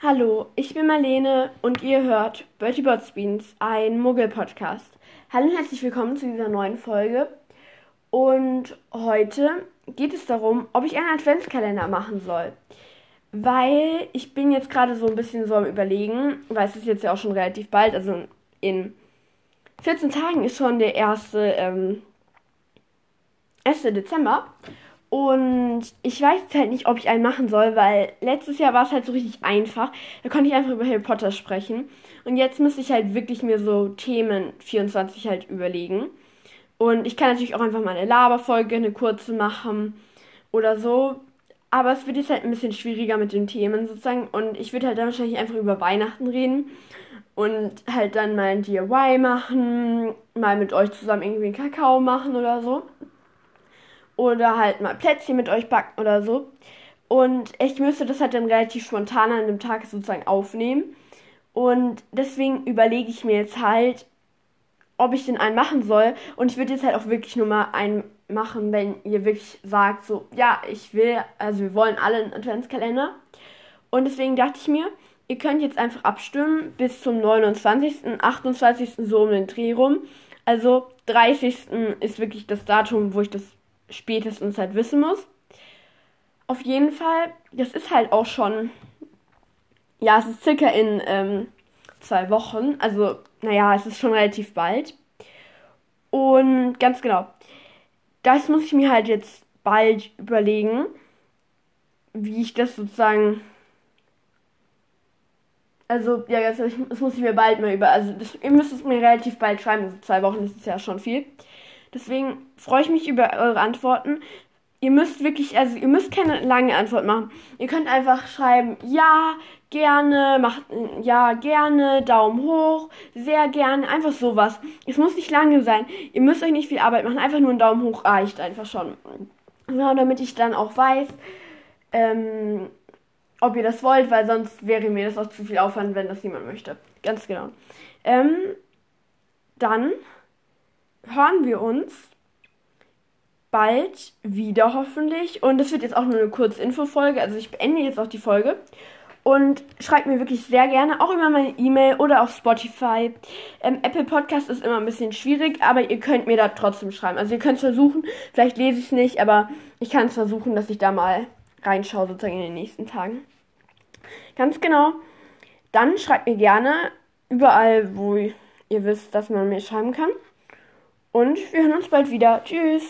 Hallo, ich bin Marlene und ihr hört Bertie Bots Beans, ein Muggel-Podcast. Hallo und herzlich willkommen zu dieser neuen Folge. Und heute geht es darum, ob ich einen Adventskalender machen soll. Weil ich bin jetzt gerade so ein bisschen so am Überlegen, weil es ist jetzt ja auch schon relativ bald, also in 14 Tagen ist schon der erste, ähm, 1. Dezember. Und ich weiß jetzt halt nicht, ob ich einen machen soll, weil letztes Jahr war es halt so richtig einfach. Da konnte ich einfach über Harry Potter sprechen. Und jetzt müsste ich halt wirklich mir so Themen 24 halt überlegen. Und ich kann natürlich auch einfach mal eine Laberfolge, eine kurze machen oder so. Aber es wird jetzt halt ein bisschen schwieriger mit den Themen sozusagen. Und ich würde halt dann wahrscheinlich einfach über Weihnachten reden. Und halt dann mal ein DIY machen. Mal mit euch zusammen irgendwie einen Kakao machen oder so oder halt mal Plätzchen mit euch backen oder so. Und ich müsste das halt dann relativ spontan an dem Tag sozusagen aufnehmen. Und deswegen überlege ich mir jetzt halt, ob ich den einen machen soll. Und ich würde jetzt halt auch wirklich nur mal einen machen, wenn ihr wirklich sagt, so, ja, ich will, also wir wollen alle einen Adventskalender. Und deswegen dachte ich mir, ihr könnt jetzt einfach abstimmen bis zum 29., 28. so um den Dreh rum. Also 30. ist wirklich das Datum, wo ich das spätestens halt wissen muss. Auf jeden Fall, das ist halt auch schon, ja, es ist circa in ähm, zwei Wochen. Also, naja, es ist schon relativ bald. Und ganz genau, das muss ich mir halt jetzt bald überlegen, wie ich das sozusagen. Also, ja, das, das muss ich mir bald mal über. Also, das, ihr müsst es mir relativ bald schreiben. Also zwei Wochen das ist ja schon viel. Deswegen freue ich mich über eure Antworten. Ihr müsst wirklich, also ihr müsst keine lange Antwort machen. Ihr könnt einfach schreiben, ja, gerne, macht, ja, gerne, Daumen hoch, sehr gerne, einfach sowas. Es muss nicht lange sein. Ihr müsst euch nicht viel Arbeit machen, einfach nur ein Daumen hoch reicht einfach schon. Genau, damit ich dann auch weiß, ähm, ob ihr das wollt, weil sonst wäre mir das auch zu viel Aufwand, wenn das niemand möchte. Ganz genau. Ähm, dann hören wir uns bald wieder hoffentlich. Und das wird jetzt auch nur eine kurze Infofolge. Also ich beende jetzt auch die Folge. Und schreibt mir wirklich sehr gerne, auch über meine E-Mail oder auf Spotify. Ähm, Apple Podcast ist immer ein bisschen schwierig, aber ihr könnt mir da trotzdem schreiben. Also ihr könnt es versuchen, vielleicht lese ich es nicht, aber ich kann es versuchen, dass ich da mal reinschaue, sozusagen in den nächsten Tagen. Ganz genau. Dann schreibt mir gerne überall, wo ihr wisst, dass man mir schreiben kann. Und wir hören uns bald wieder. Tschüss.